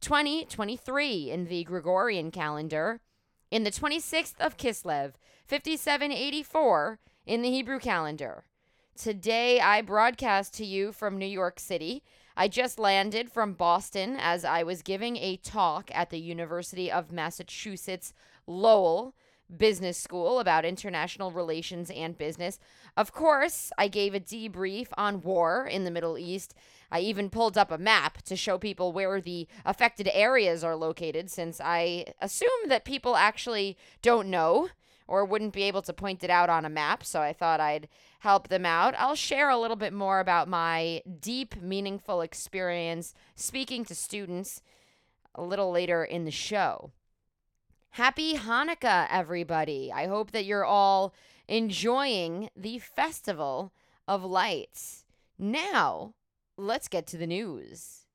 2023, in the Gregorian calendar. In the 26th of Kislev, 5784 in the Hebrew calendar. Today, I broadcast to you from New York City. I just landed from Boston as I was giving a talk at the University of Massachusetts Lowell Business School about international relations and business. Of course, I gave a debrief on war in the Middle East. I even pulled up a map to show people where the affected areas are located, since I assume that people actually don't know or wouldn't be able to point it out on a map, so I thought I'd help them out. I'll share a little bit more about my deep, meaningful experience speaking to students a little later in the show. Happy Hanukkah, everybody. I hope that you're all enjoying the Festival of Lights. Now, let's get to the news.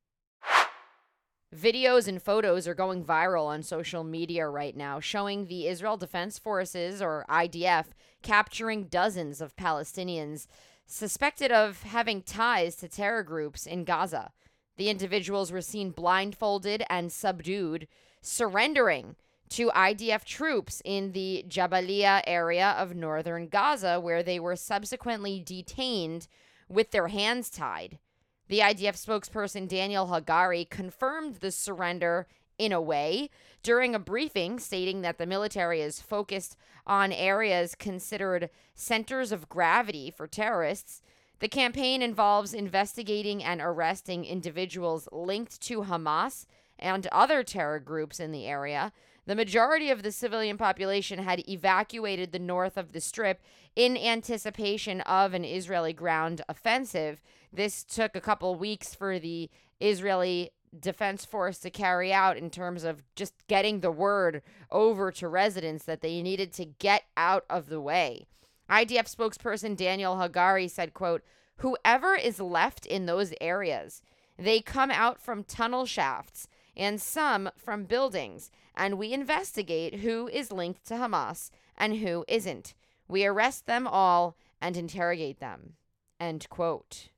Videos and photos are going viral on social media right now, showing the Israel Defense Forces, or IDF, capturing dozens of Palestinians suspected of having ties to terror groups in Gaza. The individuals were seen blindfolded and subdued, surrendering to IDF troops in the Jabalia area of northern Gaza, where they were subsequently detained with their hands tied. The IDF spokesperson Daniel Hagari confirmed the surrender in a way during a briefing, stating that the military is focused on areas considered centers of gravity for terrorists. The campaign involves investigating and arresting individuals linked to Hamas and other terror groups in the area. The majority of the civilian population had evacuated the north of the strip in anticipation of an Israeli ground offensive. This took a couple weeks for the Israeli Defense Force to carry out in terms of just getting the word over to residents that they needed to get out of the way. IDF spokesperson Daniel Hagari said, quote, Whoever is left in those areas, they come out from tunnel shafts and some from buildings, and we investigate who is linked to Hamas and who isn't. We arrest them all and interrogate them. End quote.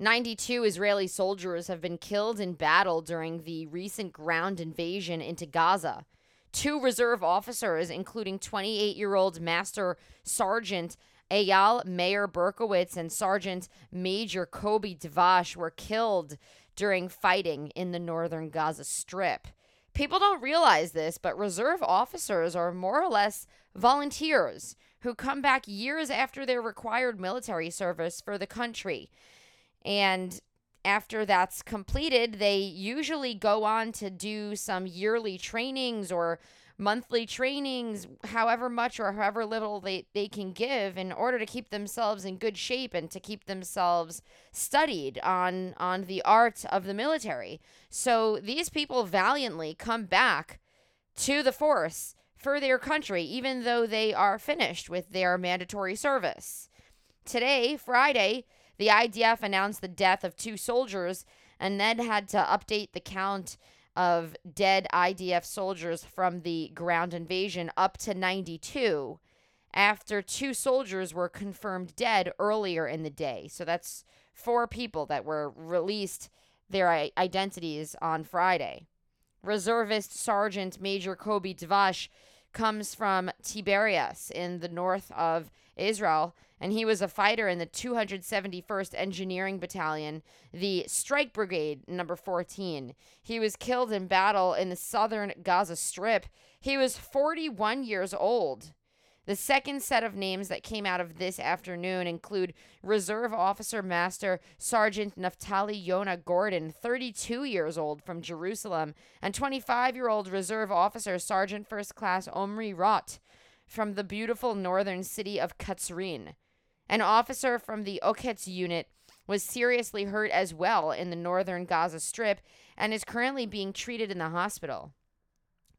92 Israeli soldiers have been killed in battle during the recent ground invasion into Gaza. Two reserve officers, including 28 year old Master Sergeant Eyal Meir Berkowitz and Sergeant Major Kobi Dvash, were killed during fighting in the northern Gaza Strip. People don't realize this, but reserve officers are more or less volunteers who come back years after their required military service for the country. And after that's completed, they usually go on to do some yearly trainings or monthly trainings, however much or however little they, they can give in order to keep themselves in good shape and to keep themselves studied on on the art of the military. So these people valiantly come back to the force for their country, even though they are finished with their mandatory service. Today, Friday, the IDF announced the death of two soldiers and then had to update the count of dead IDF soldiers from the ground invasion up to 92 after two soldiers were confirmed dead earlier in the day. So that's four people that were released their identities on Friday. Reservist Sergeant Major Kobi Dvash comes from Tiberias in the north of Israel, and he was a fighter in the 271st Engineering Battalion, the Strike Brigade number 14. He was killed in battle in the southern Gaza Strip. He was 41 years old. The second set of names that came out of this afternoon include Reserve Officer Master Sergeant Naftali Yona Gordon, 32 years old from Jerusalem, and 25 year old Reserve Officer Sergeant First Class Omri Rott from the beautiful northern city of Katzrin. An officer from the Oketz unit was seriously hurt as well in the northern Gaza Strip and is currently being treated in the hospital.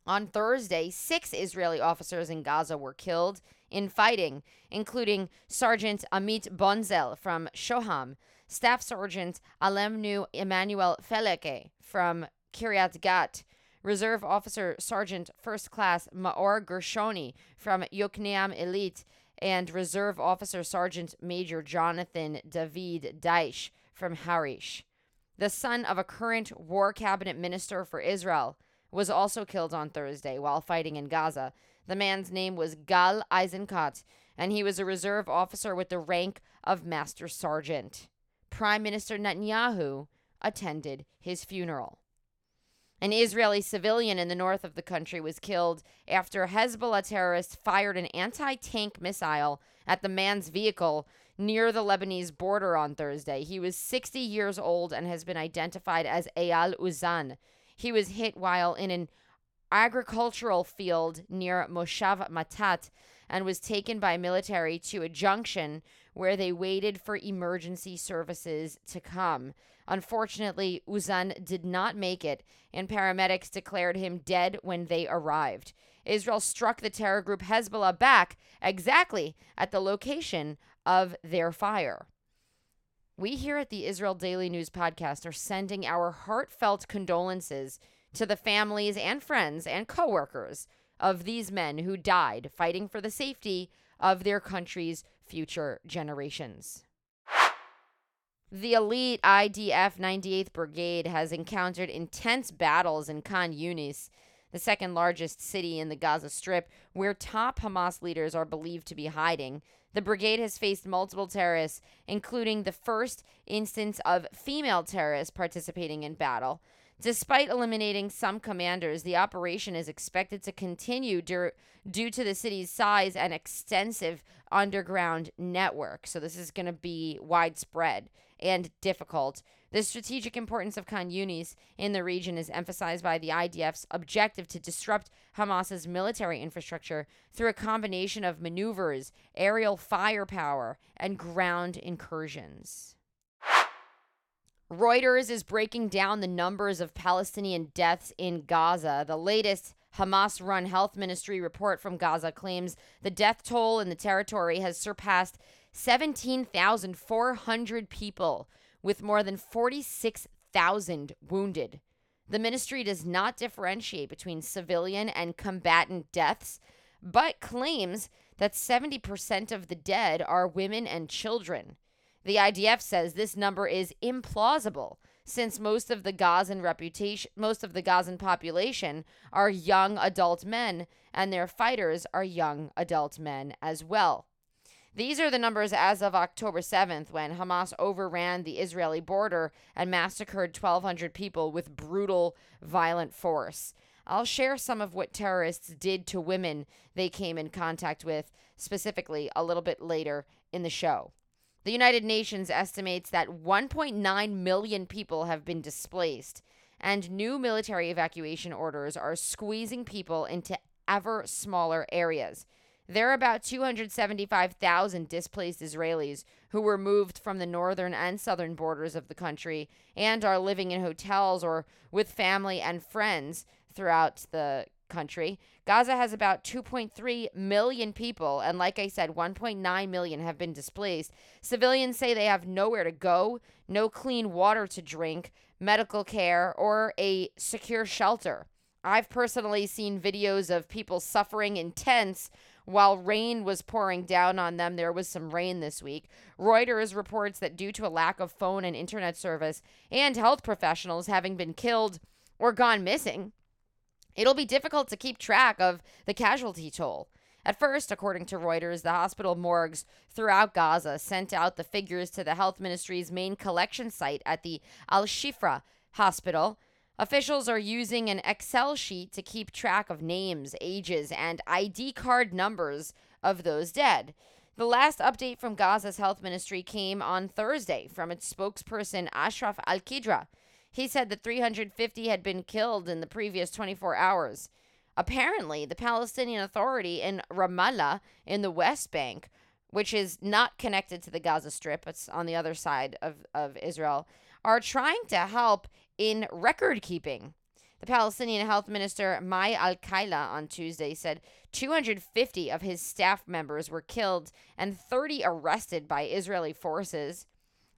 On Thursday, six Israeli officers in Gaza were killed in fighting, including Sergeant Amit Bonzel from Shoham, Staff Sergeant Alemnu Emmanuel Feleke from Kiryat Gat, Reserve Officer Sergeant First Class Maor Gershoni from Yokneam Illit, and Reserve Officer Sergeant Major Jonathan David Daish from Harish. The son of a current war cabinet minister for Israel was also killed on Thursday while fighting in Gaza. The man's name was Gal Eisenkot, and he was a reserve officer with the rank of Master Sergeant. Prime Minister Netanyahu attended his funeral. An Israeli civilian in the north of the country was killed after Hezbollah terrorists fired an anti tank missile at the man's vehicle near the Lebanese border on Thursday. He was 60 years old and has been identified as Eyal Uzan. He was hit while in an agricultural field near Moshav Matat and was taken by military to a junction where they waited for emergency services to come. Unfortunately, Uzan did not make it, and paramedics declared him dead when they arrived. Israel struck the terror group Hezbollah back exactly at the location of their fire. We here at the Israel Daily News Podcast are sending our heartfelt condolences to the families and friends and coworkers of these men who died fighting for the safety of their country's future generations. The elite IDF 98th Brigade has encountered intense battles in Khan Yunis, the second largest city in the Gaza Strip, where top Hamas leaders are believed to be hiding. The brigade has faced multiple terrorists, including the first instance of female terrorists participating in battle. Despite eliminating some commanders, the operation is expected to continue dur- due to the city's size and extensive underground network. So, this is going to be widespread and difficult. The strategic importance of Khan Yunis in the region is emphasized by the IDF's objective to disrupt Hamas's military infrastructure through a combination of maneuvers, aerial firepower, and ground incursions. Reuters is breaking down the numbers of Palestinian deaths in Gaza. The latest Hamas run health ministry report from Gaza claims the death toll in the territory has surpassed 17,400 people, with more than 46,000 wounded. The ministry does not differentiate between civilian and combatant deaths, but claims that 70% of the dead are women and children. The IDF says this number is implausible since most of the Gazan reputation most of the Gazan population are young adult men and their fighters are young adult men as well. These are the numbers as of October 7th, when Hamas overran the Israeli border and massacred 1,200 people with brutal, violent force. I'll share some of what terrorists did to women they came in contact with, specifically a little bit later in the show. The United Nations estimates that 1.9 million people have been displaced, and new military evacuation orders are squeezing people into ever smaller areas. There are about 275,000 displaced Israelis who were moved from the northern and southern borders of the country and are living in hotels or with family and friends throughout the country. Gaza has about 2.3 million people, and like I said, 1.9 million have been displaced. Civilians say they have nowhere to go, no clean water to drink, medical care, or a secure shelter. I've personally seen videos of people suffering in tents while rain was pouring down on them, there was some rain this week. Reuters reports that due to a lack of phone and internet service and health professionals having been killed or gone missing, it'll be difficult to keep track of the casualty toll. At first, according to Reuters, the hospital morgues throughout Gaza sent out the figures to the health ministry's main collection site at the Al Shifra hospital Officials are using an Excel sheet to keep track of names, ages, and ID card numbers of those dead. The last update from Gaza's health ministry came on Thursday from its spokesperson Ashraf Al Qidra. He said that 350 had been killed in the previous 24 hours. Apparently, the Palestinian Authority in Ramallah in the West Bank which is not connected to the Gaza Strip, it's on the other side of, of Israel, are trying to help in record keeping. The Palestinian health minister Mai Al Kaila on Tuesday said 250 of his staff members were killed and 30 arrested by Israeli forces.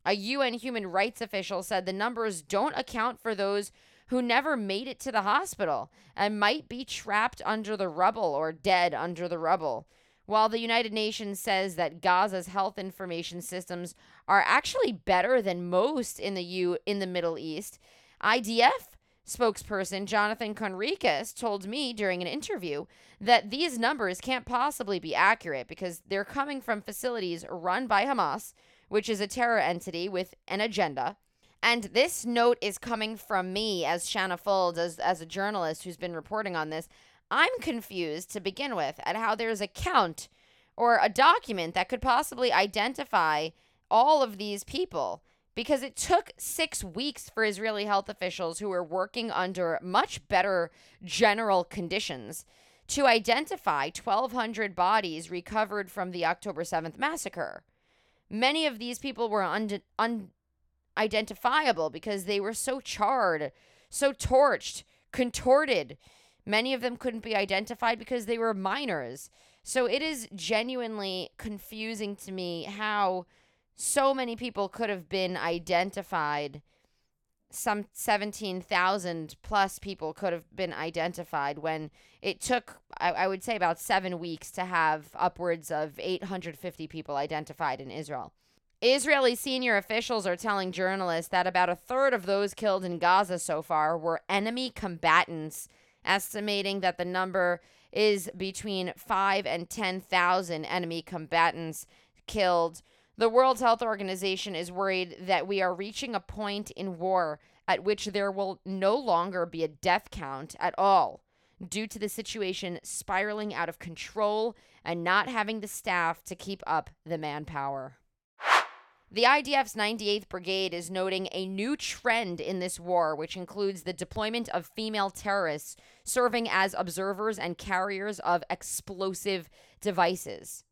A UN human rights official said the numbers don't account for those who never made it to the hospital and might be trapped under the rubble or dead under the rubble. While the United Nations says that Gaza's health information systems are actually better than most in the U in the Middle East, IDF spokesperson Jonathan Conricus told me during an interview that these numbers can't possibly be accurate because they're coming from facilities run by Hamas, which is a terror entity with an agenda. And this note is coming from me as Shanna Fuld, as, as a journalist who's been reporting on this. I'm confused to begin with at how there's a count or a document that could possibly identify all of these people because it took six weeks for Israeli health officials who were working under much better general conditions to identify 1,200 bodies recovered from the October 7th massacre. Many of these people were un- unidentifiable because they were so charred, so torched, contorted. Many of them couldn't be identified because they were minors. So it is genuinely confusing to me how so many people could have been identified. Some 17,000 plus people could have been identified when it took, I, I would say, about seven weeks to have upwards of 850 people identified in Israel. Israeli senior officials are telling journalists that about a third of those killed in Gaza so far were enemy combatants, estimating that the number is between 5 and 10,000 enemy combatants killed the World Health Organization is worried that we are reaching a point in war at which there will no longer be a death count at all due to the situation spiraling out of control and not having the staff to keep up the manpower. The IDF's 98th Brigade is noting a new trend in this war, which includes the deployment of female terrorists serving as observers and carriers of explosive devices.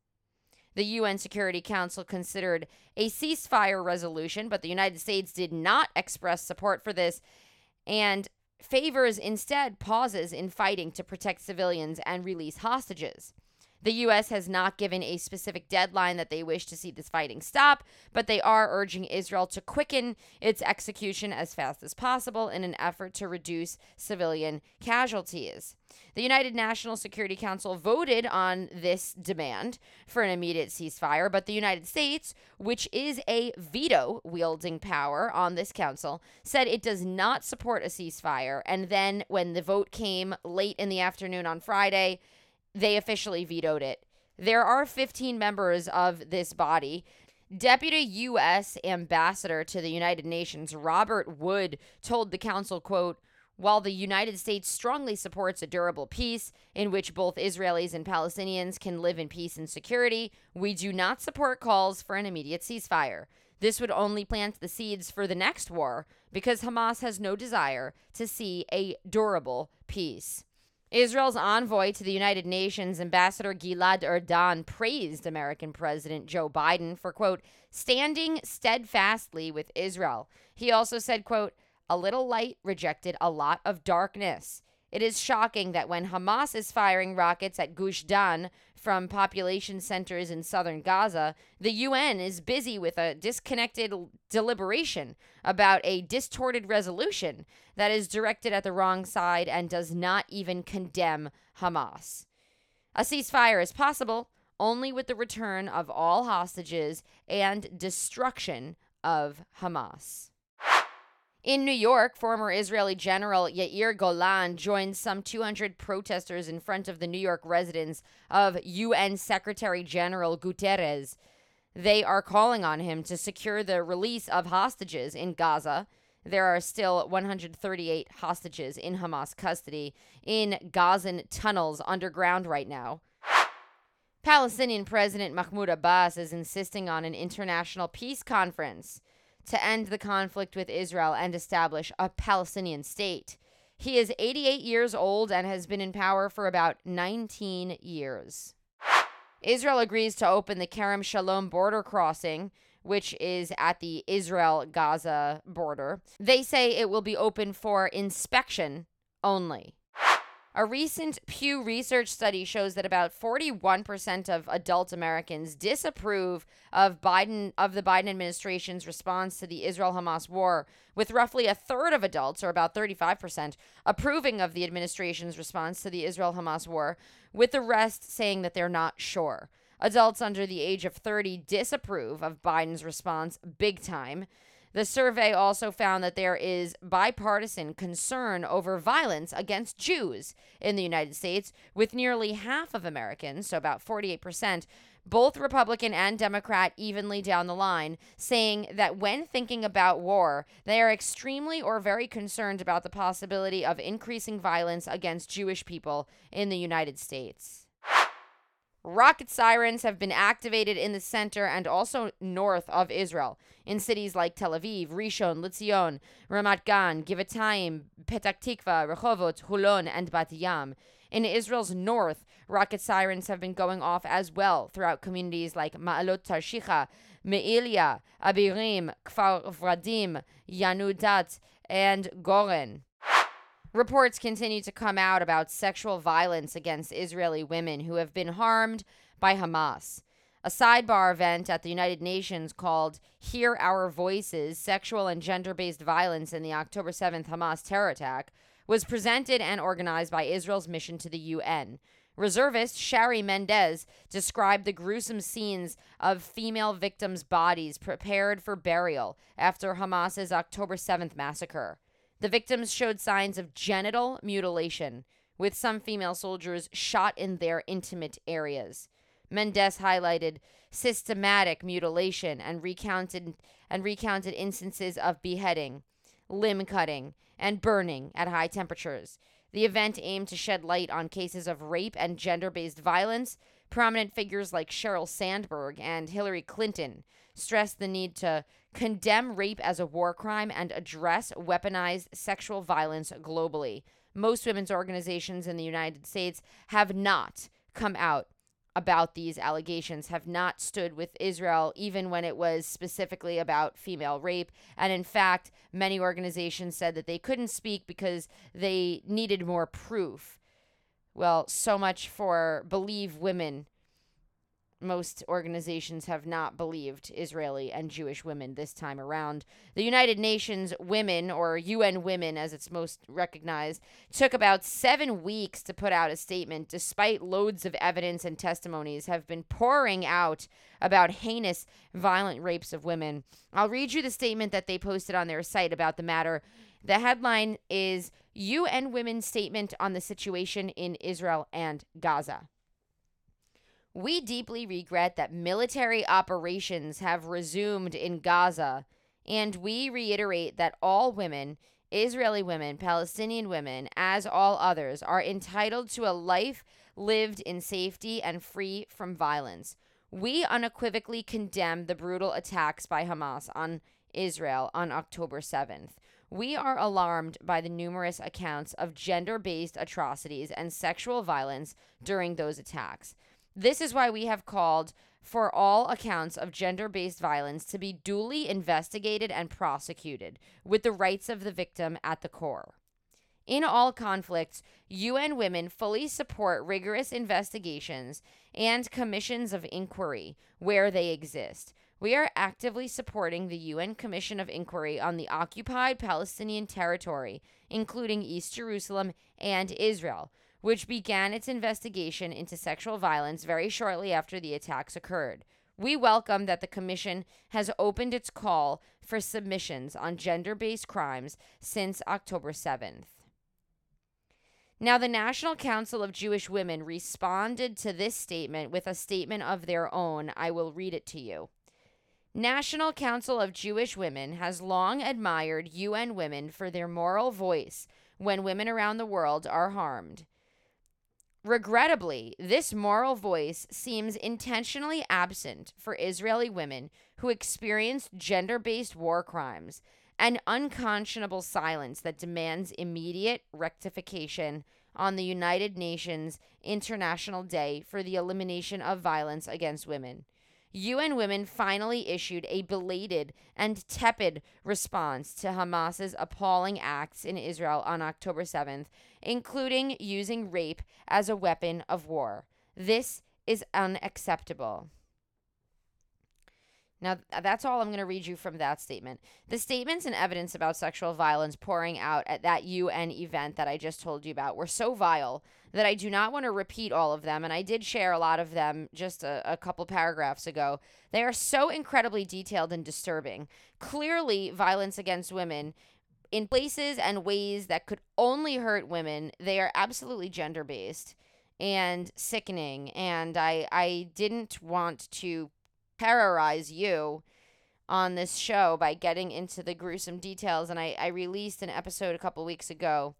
The UN Security Council considered a ceasefire resolution, but the United States did not express support for this and favors instead pauses in fighting to protect civilians and release hostages. The U.S. has not given a specific deadline that they wish to see this fighting stop, but they are urging Israel to quicken its execution as fast as possible in an effort to reduce civilian casualties. The United National Security Council voted on this demand for an immediate ceasefire, but the United States, which is a veto wielding power on this council, said it does not support a ceasefire. And then when the vote came late in the afternoon on Friday, they officially vetoed it. There are 15 members of this body. Deputy U.S. Ambassador to the United Nations Robert Wood told the council, quote, while the United States strongly supports a durable peace in which both Israelis and Palestinians can live in peace and security, we do not support calls for an immediate ceasefire. This would only plant the seeds for the next war because Hamas has no desire to see a durable peace. Israel's envoy to the United Nations, Ambassador Gilad Erdan, praised American President Joe Biden for, quote, standing steadfastly with Israel. He also said, quote, a little light rejected a lot of darkness. It is shocking that when Hamas is firing rockets at Gush Dan from population centers in southern Gaza, the UN is busy with a disconnected deliberation about a distorted resolution that is directed at the wrong side and does not even condemn Hamas. A ceasefire is possible only with the return of all hostages and destruction of Hamas. In New York, former Israeli General Yair Golan joined some 200 protesters in front of the New York residence of UN Secretary General Guterres. They are calling on him to secure the release of hostages in Gaza. There are still 138 hostages in Hamas custody in Gazan tunnels underground right now. Palestinian President Mahmoud Abbas is insisting on an international peace conference to end the conflict with Israel and establish a Palestinian state. He is 88 years old and has been in power for about 19 years. Israel agrees to open the Kerem Shalom border crossing, which is at the Israel Gaza border. They say it will be open for inspection only. A recent Pew Research study shows that about 41% of adult Americans disapprove of Biden of the Biden administration's response to the Israel-Hamas war, with roughly a third of adults or about 35% approving of the administration's response to the Israel-Hamas war, with the rest saying that they're not sure. Adults under the age of 30 disapprove of Biden's response big time. The survey also found that there is bipartisan concern over violence against Jews in the United States, with nearly half of Americans, so about 48%, both Republican and Democrat evenly down the line, saying that when thinking about war, they are extremely or very concerned about the possibility of increasing violence against Jewish people in the United States. Rocket sirens have been activated in the center and also north of Israel in cities like Tel Aviv, Rishon, LeZion, Ramat Gan, Givatayim, Petah Tikva, Rehovot, Holon, and Bat Yam. In Israel's north, rocket sirens have been going off as well throughout communities like Ma'alot Tarshicha, Me'ilia, Abirim, Kfar Vradim, Yanudat, and Goren. Reports continue to come out about sexual violence against Israeli women who have been harmed by Hamas. A sidebar event at the United Nations called Hear Our Voices Sexual and Gender Based Violence in the October 7th Hamas Terror Attack was presented and organized by Israel's mission to the UN. Reservist Shari Mendes described the gruesome scenes of female victims' bodies prepared for burial after Hamas's October 7th massacre. The victims showed signs of genital mutilation, with some female soldiers shot in their intimate areas. Mendes highlighted systematic mutilation and recounted and recounted instances of beheading, limb cutting, and burning at high temperatures. The event aimed to shed light on cases of rape and gender-based violence. Prominent figures like Sheryl Sandberg and Hillary Clinton stressed the need to condemn rape as a war crime, and address weaponized sexual violence globally. Most women's organizations in the United States have not come out about these allegations, have not stood with Israel, even when it was specifically about female rape. And in fact, many organizations said that they couldn't speak because they needed more proof. Well, so much for Believe Women most organizations have not believed Israeli and Jewish women this time around. The United Nations Women, or UN Women as it's most recognized, took about seven weeks to put out a statement, despite loads of evidence and testimonies have been pouring out about heinous, violent rapes of women. I'll read you the statement that they posted on their site about the matter. The headline is UN Women's Statement on the Situation in Israel and Gaza. We deeply regret that military operations have resumed in Gaza, and we reiterate that all women, Israeli women, Palestinian women, as all others, are entitled to a life lived in safety and free from violence. We unequivocally condemn the brutal attacks by Hamas on Israel on October 7th. We are alarmed by the numerous accounts of gender based atrocities and sexual violence during those attacks. This is why we have called for all accounts of gender based violence to be duly investigated and prosecuted, with the rights of the victim at the core. In all conflicts, UN Women fully support rigorous investigations and commissions of inquiry where they exist. We are actively supporting the UN Commission of Inquiry on the occupied Palestinian territory, including East Jerusalem and Israel, which began its investigation into sexual violence very shortly after the attacks occurred. We welcome that the Commission has opened its call for submissions on gender based crimes since October 7th. Now, the National Council of Jewish Women responded to this statement with a statement of their own. I will read it to you. National Council of Jewish Women has long admired UN women for their moral voice when women around the world are harmed. Regrettably, this moral voice seems intentionally absent for Israeli women who experience gender based war crimes, an unconscionable silence that demands immediate rectification on the United Nations International Day for the Elimination of Violence Against Women. UN Women finally issued a belated and tepid response to Hamas's appalling acts in Israel on October 7th, including using rape as a weapon of war. This is unacceptable. Now, that's all I'm going to read you from that statement. The statements and evidence about sexual violence pouring out at that UN event that I just told you about were so vile that I do not want to repeat all of them. And I did share a lot of them just a, a couple paragraphs ago. They are so incredibly detailed and disturbing. Clearly, violence against women in places and ways that could only hurt women, they are absolutely gender based and sickening. And I, I didn't want to terrorize you on this show by getting into the gruesome details. And I, I released an episode a couple weeks ago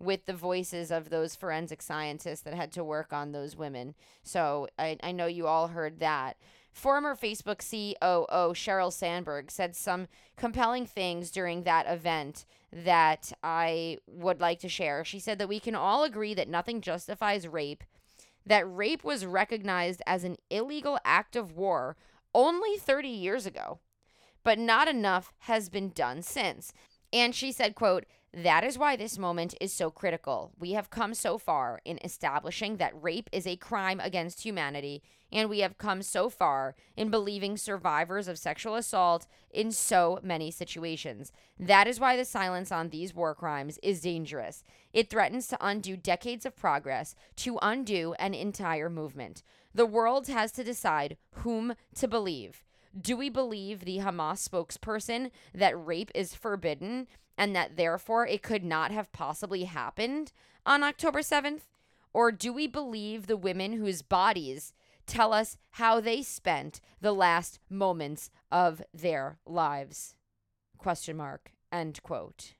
with the voices of those forensic scientists that had to work on those women. So I, I know you all heard that. Former Facebook COO Sheryl Sandberg said some compelling things during that event that I would like to share. She said that we can all agree that nothing justifies rape, that rape was recognized as an illegal act of war only 30 years ago, but not enough has been done since. And she said, quote, that is why this moment is so critical. We have come so far in establishing that rape is a crime against humanity, and we have come so far in believing survivors of sexual assault in so many situations. That is why the silence on these war crimes is dangerous. It threatens to undo decades of progress, to undo an entire movement. The world has to decide whom to believe. Do we believe the Hamas spokesperson that rape is forbidden and that therefore it could not have possibly happened on October 7th? Or do we believe the women whose bodies tell us how they spent the last moments of their lives? Question mark. End quote.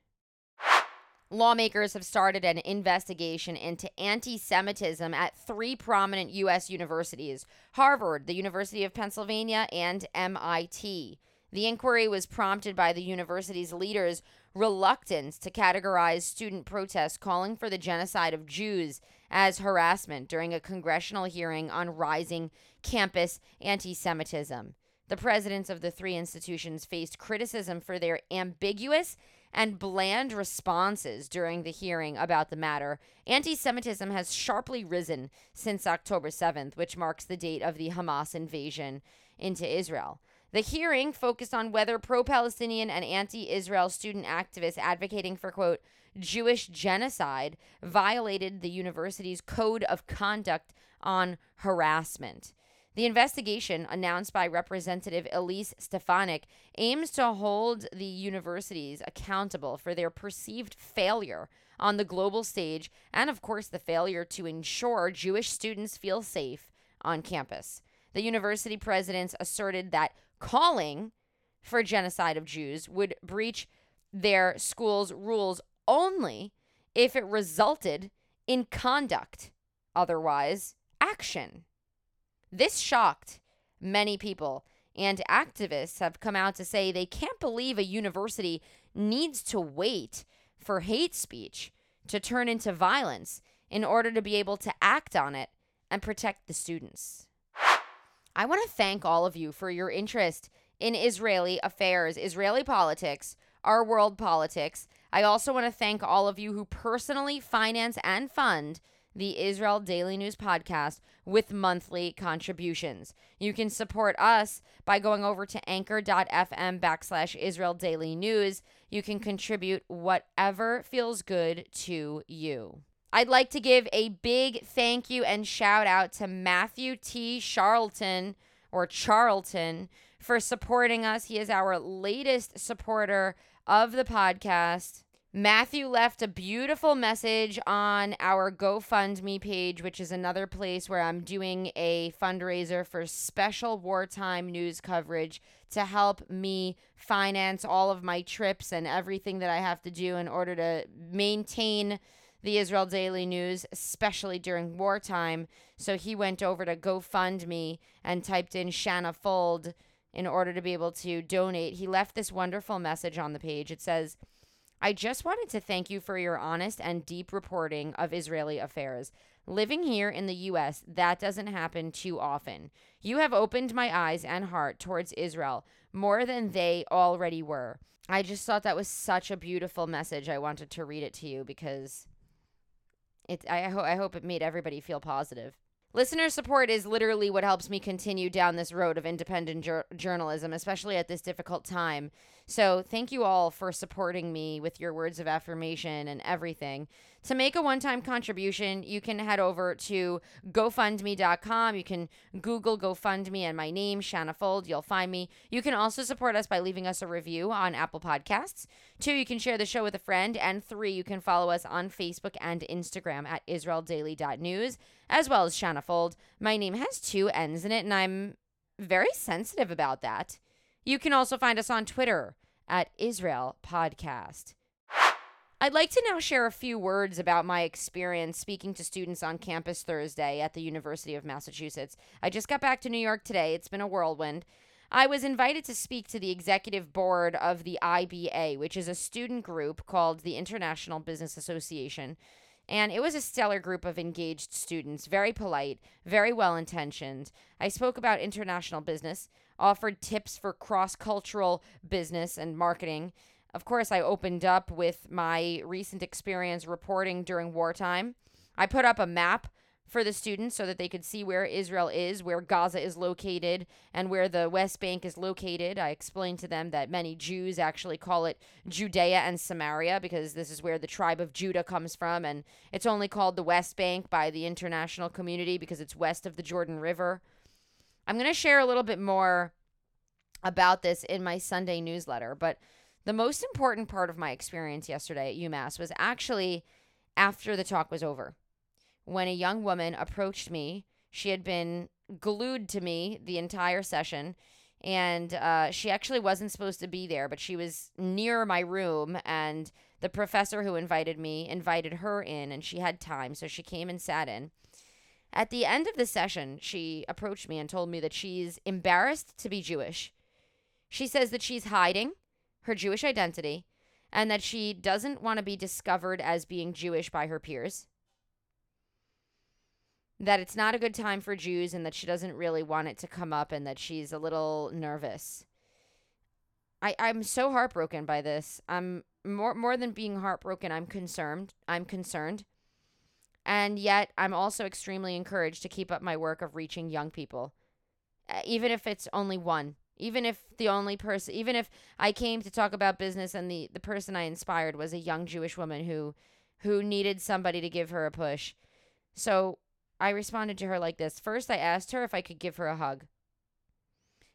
Lawmakers have started an investigation into anti Semitism at three prominent U.S. universities Harvard, the University of Pennsylvania, and MIT. The inquiry was prompted by the university's leaders' reluctance to categorize student protests calling for the genocide of Jews as harassment during a congressional hearing on rising campus anti Semitism. The presidents of the three institutions faced criticism for their ambiguous and bland responses during the hearing about the matter, anti Semitism has sharply risen since October 7th, which marks the date of the Hamas invasion into Israel. The hearing focused on whether pro Palestinian and anti Israel student activists advocating for, quote, Jewish genocide violated the university's code of conduct on harassment. The investigation, announced by Representative Elise Stefanik, aims to hold the universities accountable for their perceived failure on the global stage and, of course, the failure to ensure Jewish students feel safe on campus. The university presidents asserted that calling for genocide of Jews would breach their school's rules only if it resulted in conduct, otherwise, action. This shocked many people, and activists have come out to say they can't believe a university needs to wait for hate speech to turn into violence in order to be able to act on it and protect the students. I want to thank all of you for your interest in Israeli affairs, Israeli politics, our world politics. I also want to thank all of you who personally finance and fund the Israel Daily News podcast with monthly contributions. You can support us by going over to anchor.fm backslash Israel Daily News. You can contribute whatever feels good to you. I'd like to give a big thank you and shout out to Matthew T. Charlton or Charlton for supporting us. He is our latest supporter of the podcast. Matthew left a beautiful message on our GoFundMe page, which is another place where I'm doing a fundraiser for special wartime news coverage to help me finance all of my trips and everything that I have to do in order to maintain the Israel Daily News, especially during wartime. So he went over to GoFundMe and typed in Shanna Fuld in order to be able to donate. He left this wonderful message on the page. It says, I just wanted to thank you for your honest and deep reporting of Israeli affairs. Living here in the U.S., that doesn't happen too often. You have opened my eyes and heart towards Israel more than they already were. I just thought that was such a beautiful message. I wanted to read it to you because it I, ho- I hope it made everybody feel positive. Listener support is literally what helps me continue down this road of independent jur- journalism, especially at this difficult time. So, thank you all for supporting me with your words of affirmation and everything. To make a one time contribution, you can head over to GoFundMe.com. You can Google GoFundMe and my name, Shanna Fuld. You'll find me. You can also support us by leaving us a review on Apple Podcasts. Two, you can share the show with a friend. And three, you can follow us on Facebook and Instagram at IsraelDaily.news, as well as Shanna Fuld. My name has two N's in it, and I'm very sensitive about that. You can also find us on Twitter at Israel Podcast. I'd like to now share a few words about my experience speaking to students on campus Thursday at the University of Massachusetts. I just got back to New York today. It's been a whirlwind. I was invited to speak to the executive board of the IBA, which is a student group called the International Business Association. And it was a stellar group of engaged students, very polite, very well intentioned. I spoke about international business, offered tips for cross cultural business and marketing, of course, I opened up with my recent experience reporting during wartime. I put up a map for the students so that they could see where Israel is, where Gaza is located, and where the West Bank is located. I explained to them that many Jews actually call it Judea and Samaria because this is where the tribe of Judah comes from, and it's only called the West Bank by the international community because it's west of the Jordan River. I'm going to share a little bit more about this in my Sunday newsletter, but the most important part of my experience yesterday at UMass was actually after the talk was over. When a young woman approached me, she had been glued to me the entire session and uh, she actually wasn't supposed to be there, but she was near my room, and the professor who invited me invited her in, and she had time, so she came and sat in. At the end of the session, she approached me and told me that she's embarrassed to be Jewish. She says that she's hiding her Jewish identity and that she doesn't want to be discovered as being Jewish by her peers. That it's not a good time for Jews and that she doesn't really want it to come up and that she's a little nervous. I, I'm so heartbroken by this. I'm more more than being heartbroken, I'm concerned. I'm concerned. And yet I'm also extremely encouraged to keep up my work of reaching young people. Uh, even if it's only one even if the only person even if i came to talk about business and the the person i inspired was a young jewish woman who who needed somebody to give her a push so i responded to her like this. First i asked her if i could give her a hug.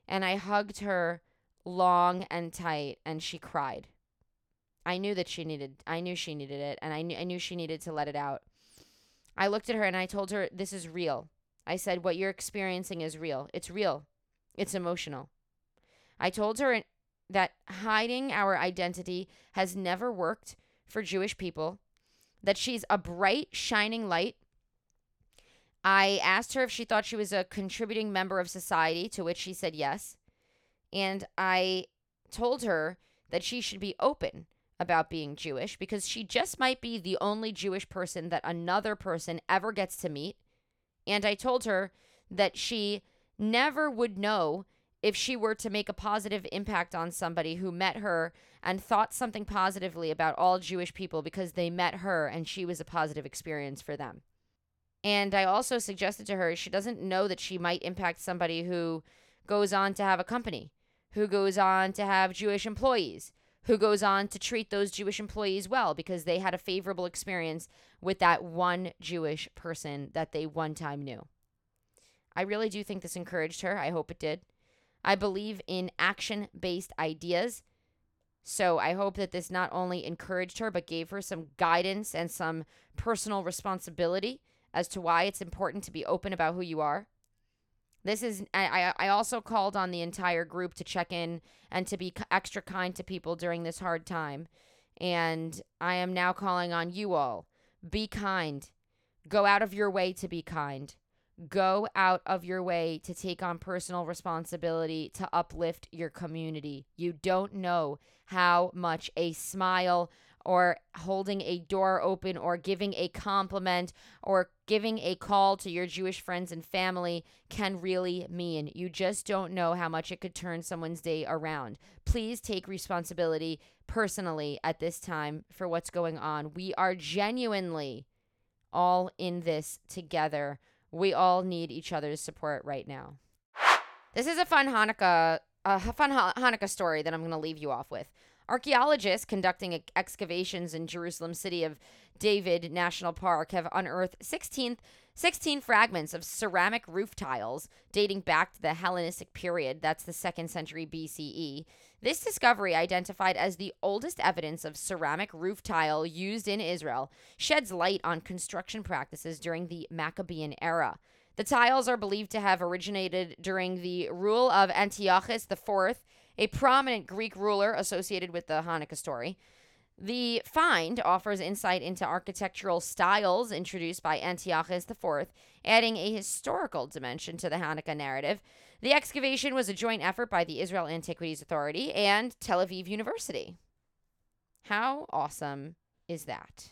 And i hugged her long and tight and she cried. I knew that she needed i knew she needed it and i knew i knew she needed to let it out. I looked at her and i told her this is real. I said what you're experiencing is real. It's real. It's emotional. I told her that hiding our identity has never worked for Jewish people, that she's a bright, shining light. I asked her if she thought she was a contributing member of society, to which she said yes. And I told her that she should be open about being Jewish because she just might be the only Jewish person that another person ever gets to meet. And I told her that she never would know if she were to make a positive impact on somebody who met her and thought something positively about all Jewish people because they met her and she was a positive experience for them. And I also suggested to her she doesn't know that she might impact somebody who goes on to have a company, who goes on to have Jewish employees, who goes on to treat those Jewish employees well because they had a favorable experience with that one Jewish person that they one time knew. I really do think this encouraged her. I hope it did. I believe in action based ideas. So I hope that this not only encouraged her, but gave her some guidance and some personal responsibility as to why it's important to be open about who you are. This is, I, I also called on the entire group to check in and to be extra kind to people during this hard time. And I am now calling on you all be kind. Go out of your way to be kind. Go out of your way to take on personal responsibility to uplift your community. You don't know how much a smile or holding a door open or giving a compliment or giving a call to your Jewish friends and family can really mean. You just don't know how much it could turn someone's day around. Please take responsibility personally at this time for what's going on. We are genuinely all in this together. We all need each other's support right now. This is a fun Hanukkah, a fun Hanukkah story that I'm going to leave you off with. Archaeologists conducting excavations in Jerusalem city of David National Park have unearthed 16, 16 fragments of ceramic roof tiles dating back to the Hellenistic period, that's the 2nd century BCE. This discovery, identified as the oldest evidence of ceramic roof tile used in Israel, sheds light on construction practices during the Maccabean era. The tiles are believed to have originated during the rule of Antiochus IV a prominent Greek ruler associated with the Hanukkah story. The find offers insight into architectural styles introduced by Antiochus IV, adding a historical dimension to the Hanukkah narrative. The excavation was a joint effort by the Israel Antiquities Authority and Tel Aviv University. How awesome is that?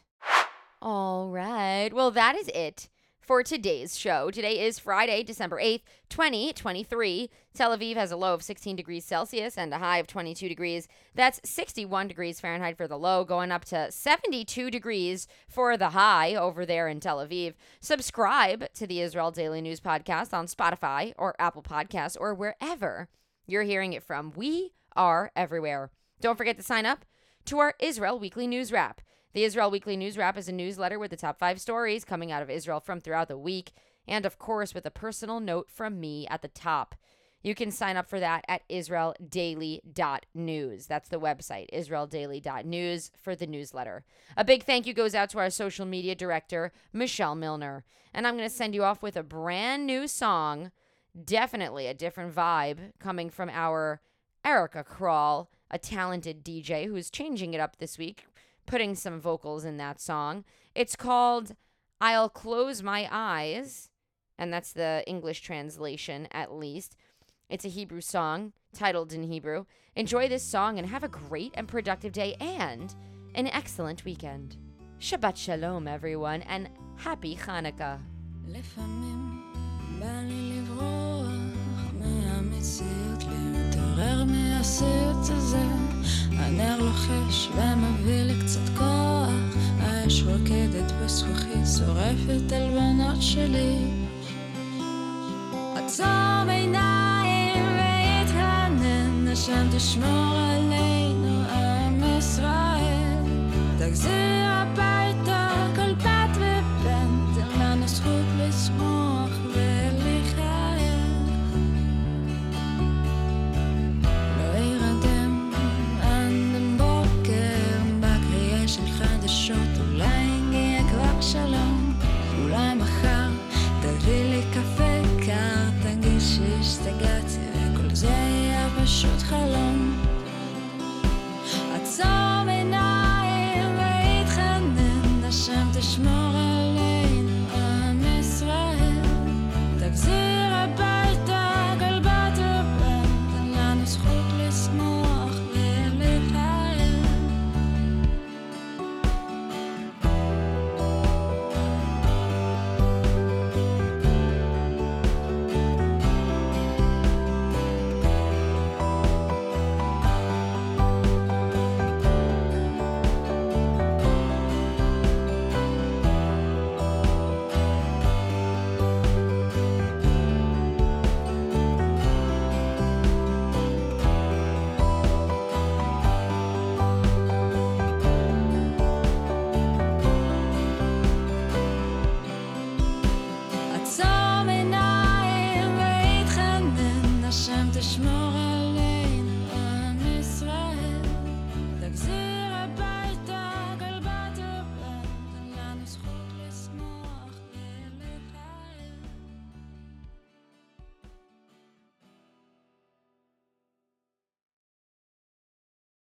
All right. Well, that is it for today's show. Today is Friday, December 8th, 2023. Tel Aviv has a low of 16 degrees Celsius and a high of 22 degrees. That's 61 degrees Fahrenheit for the low, going up to 72 degrees for the high over there in Tel Aviv. Subscribe to the Israel Daily News Podcast on Spotify or Apple Podcasts or wherever you're hearing it from. We are everywhere. Don't forget to sign up to our Israel Weekly News Wrap. The Israel Weekly News Wrap is a newsletter with the top five stories coming out of Israel from throughout the week, and of course, with a personal note from me at the top. You can sign up for that at israeldaily.news. That's the website, israeldaily.news, for the newsletter. A big thank you goes out to our social media director, Michelle Milner. And I'm going to send you off with a brand new song, definitely a different vibe, coming from our Erika Krall, a talented DJ who's changing it up this week putting some vocals in that song. It's called I'll Close My Eyes, and that's the English translation at least. It's a Hebrew song titled in Hebrew. Enjoy this song and have a great and productive day and an excellent weekend. Shabbat Shalom, everyone, and happy Hanukkah. הנר לוחש ומביא לי קצת כוח, האש רוקדת בזכוכית, שורפת על בנות שלי. עצום עיניים והתענן, השם תשמור עלינו, עם ישראל. תגזיר